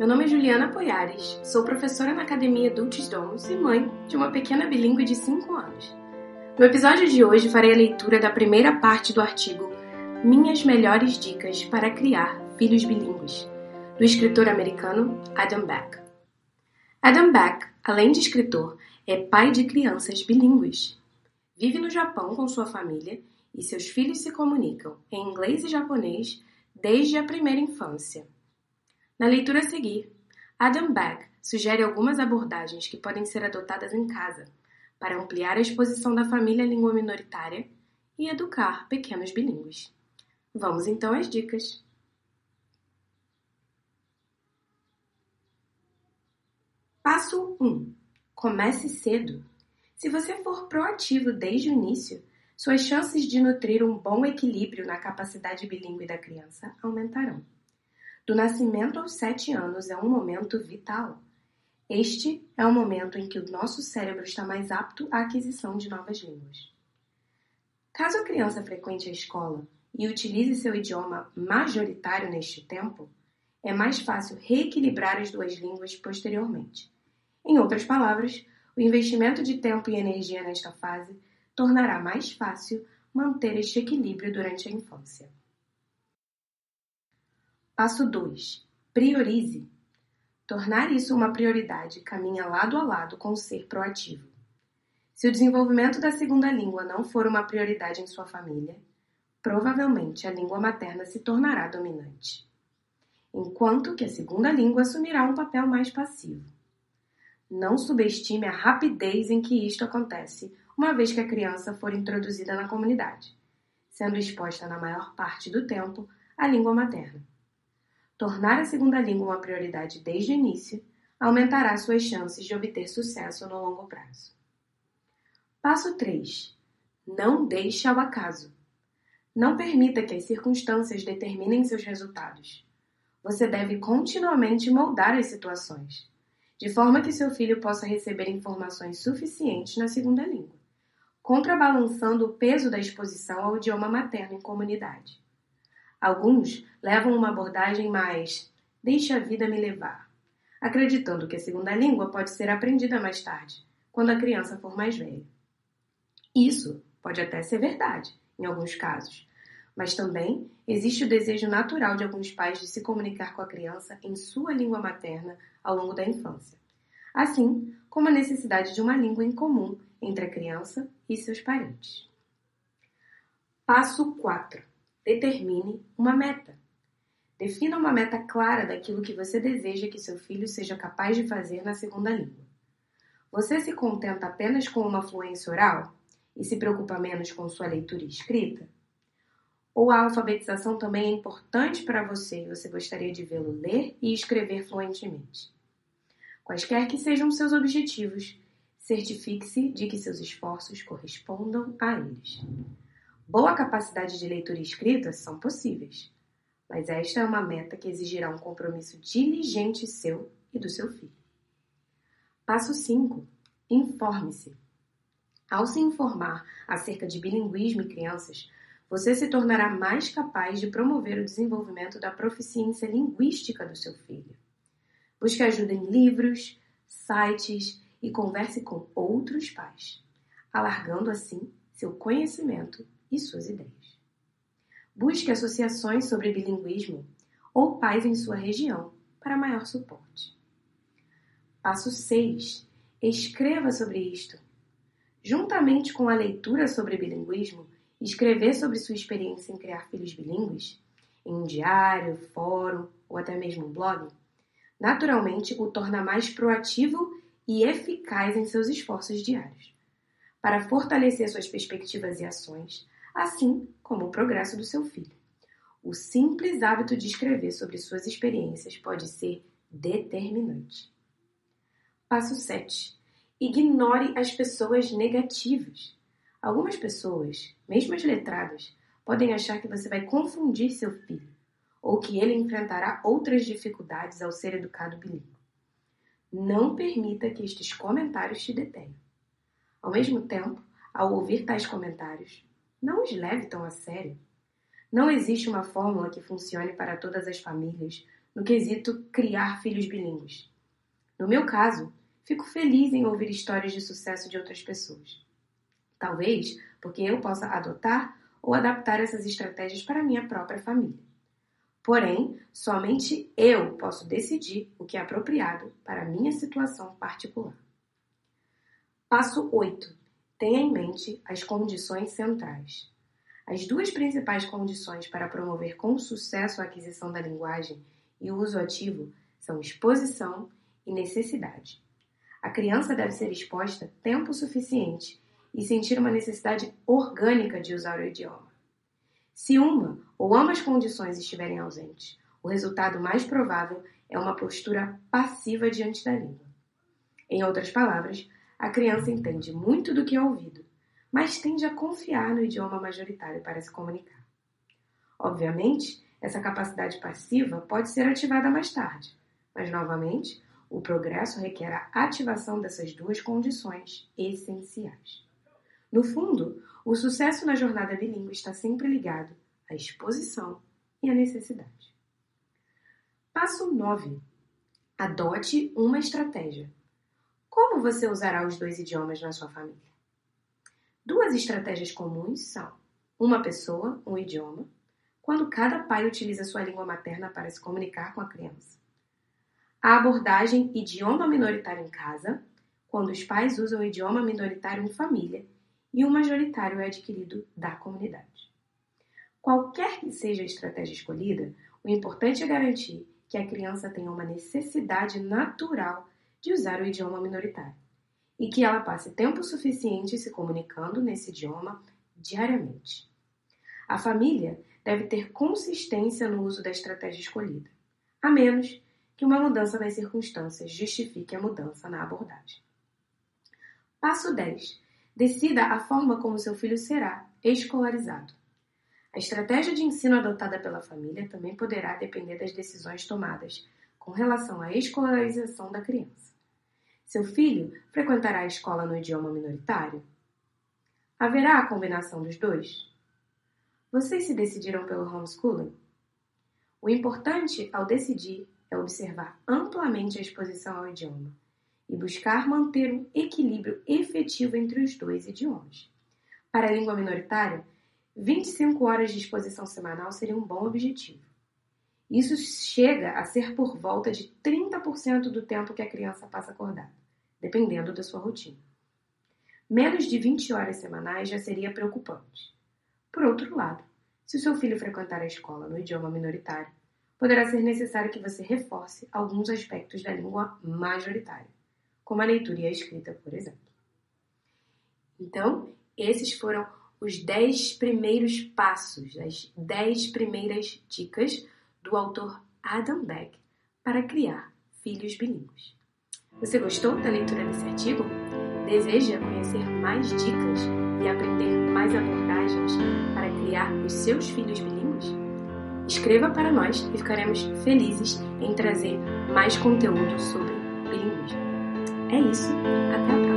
Meu nome é Juliana Poiares, sou professora na Academia Dulces Dons e mãe de uma pequena bilíngue de 5 anos. No episódio de hoje farei a leitura da primeira parte do artigo Minhas Melhores Dicas para Criar Filhos Bilíngues, do escritor americano Adam Beck. Adam Beck, além de escritor, é pai de crianças bilíngues. Vive no Japão com sua família e seus filhos se comunicam em inglês e japonês desde a primeira infância. Na leitura a seguir, Adam Beck sugere algumas abordagens que podem ser adotadas em casa para ampliar a exposição da família à língua minoritária e educar pequenos bilíngues. Vamos então às dicas. Passo 1. Comece cedo. Se você for proativo desde o início, suas chances de nutrir um bom equilíbrio na capacidade bilíngue da criança aumentarão. Do nascimento aos sete anos é um momento vital. Este é o momento em que o nosso cérebro está mais apto à aquisição de novas línguas. Caso a criança frequente a escola e utilize seu idioma majoritário neste tempo, é mais fácil reequilibrar as duas línguas posteriormente. Em outras palavras, o investimento de tempo e energia nesta fase tornará mais fácil manter este equilíbrio durante a infância. Passo 2. Priorize. Tornar isso uma prioridade caminha lado a lado com o ser proativo. Se o desenvolvimento da segunda língua não for uma prioridade em sua família, provavelmente a língua materna se tornará dominante, enquanto que a segunda língua assumirá um papel mais passivo. Não subestime a rapidez em que isto acontece uma vez que a criança for introduzida na comunidade, sendo exposta na maior parte do tempo à língua materna. Tornar a segunda língua uma prioridade desde o início aumentará suas chances de obter sucesso no longo prazo. Passo 3. Não deixe ao acaso. Não permita que as circunstâncias determinem seus resultados. Você deve continuamente moldar as situações, de forma que seu filho possa receber informações suficientes na segunda língua, contrabalançando o peso da exposição ao idioma materno em comunidade. Alguns levam uma abordagem mais deixa a vida me levar, acreditando que a segunda língua pode ser aprendida mais tarde, quando a criança for mais velha. Isso pode até ser verdade, em alguns casos, mas também existe o desejo natural de alguns pais de se comunicar com a criança em sua língua materna ao longo da infância, assim como a necessidade de uma língua em comum entre a criança e seus parentes. Passo 4 Determine uma meta. Defina uma meta clara daquilo que você deseja que seu filho seja capaz de fazer na segunda língua. Você se contenta apenas com uma fluência oral e se preocupa menos com sua leitura e escrita? Ou a alfabetização também é importante para você e você gostaria de vê-lo ler e escrever fluentemente? Quaisquer que sejam seus objetivos, certifique-se de que seus esforços correspondam a eles. Boa capacidade de leitura e escrita são possíveis, mas esta é uma meta que exigirá um compromisso diligente seu e do seu filho. Passo 5. Informe-se. Ao se informar acerca de bilinguismo e crianças, você se tornará mais capaz de promover o desenvolvimento da proficiência linguística do seu filho. Busque ajuda em livros, sites e converse com outros pais, alargando assim seu conhecimento e suas ideias. Busque associações sobre bilinguismo ou pais em sua região para maior suporte. Passo 6. Escreva sobre isto. Juntamente com a leitura sobre bilinguismo, escrever sobre sua experiência em criar filhos bilíngues, em um diário, fórum ou até mesmo um blog, naturalmente o torna mais proativo e eficaz em seus esforços diários. Para fortalecer suas perspectivas e ações, assim como o progresso do seu filho. O simples hábito de escrever sobre suas experiências pode ser determinante. Passo 7. Ignore as pessoas negativas. Algumas pessoas, mesmo as letradas, podem achar que você vai confundir seu filho ou que ele enfrentará outras dificuldades ao ser educado bilíngue. Não permita que estes comentários te detenham. Ao mesmo tempo, ao ouvir tais comentários, não os leve tão a sério. Não existe uma fórmula que funcione para todas as famílias no quesito criar filhos bilíngues. No meu caso, fico feliz em ouvir histórias de sucesso de outras pessoas. Talvez porque eu possa adotar ou adaptar essas estratégias para minha própria família. Porém, somente eu posso decidir o que é apropriado para minha situação particular. Passo 8. Tenha em mente as condições centrais. As duas principais condições para promover com sucesso a aquisição da linguagem e o uso ativo são exposição e necessidade. A criança deve ser exposta tempo suficiente e sentir uma necessidade orgânica de usar o idioma. Se uma ou ambas condições estiverem ausentes, o resultado mais provável é uma postura passiva diante da língua. Em outras palavras, a criança entende muito do que é ouvido, mas tende a confiar no idioma majoritário para se comunicar. Obviamente, essa capacidade passiva pode ser ativada mais tarde, mas novamente, o progresso requer a ativação dessas duas condições essenciais. No fundo, o sucesso na jornada bilíngue está sempre ligado à exposição e à necessidade. Passo 9. Adote uma estratégia. Como você usará os dois idiomas na sua família? Duas estratégias comuns são uma pessoa, um idioma, quando cada pai utiliza sua língua materna para se comunicar com a criança. A abordagem idioma minoritário em casa, quando os pais usam o idioma minoritário em família e o majoritário é adquirido da comunidade. Qualquer que seja a estratégia escolhida, o importante é garantir que a criança tenha uma necessidade natural de usar o idioma minoritário e que ela passe tempo suficiente se comunicando nesse idioma diariamente. A família deve ter consistência no uso da estratégia escolhida, a menos que uma mudança nas circunstâncias justifique a mudança na abordagem. Passo 10. Decida a forma como seu filho será escolarizado. A estratégia de ensino adotada pela família também poderá depender das decisões tomadas com relação à escolarização da criança. Seu filho frequentará a escola no idioma minoritário? Haverá a combinação dos dois? Vocês se decidiram pelo homeschooling? O importante ao decidir é observar amplamente a exposição ao idioma e buscar manter um equilíbrio efetivo entre os dois idiomas. Para a língua minoritária, 25 horas de exposição semanal seria um bom objetivo. Isso chega a ser por volta de 30% do tempo que a criança passa acordada, dependendo da sua rotina. Menos de 20 horas semanais já seria preocupante. Por outro lado, se o seu filho frequentar a escola no idioma minoritário, poderá ser necessário que você reforce alguns aspectos da língua majoritária como a leitura e a escrita, por exemplo. Então, esses foram os dez primeiros passos, as dez primeiras dicas do autor Adam Beck para criar filhos bilíngues. Você gostou da leitura desse artigo? Deseja conhecer mais dicas e aprender mais abordagens para criar os seus filhos bilíngues? Escreva para nós e ficaremos felizes em trazer mais conteúdo sobre bilinguismo. É isso, até a próxima!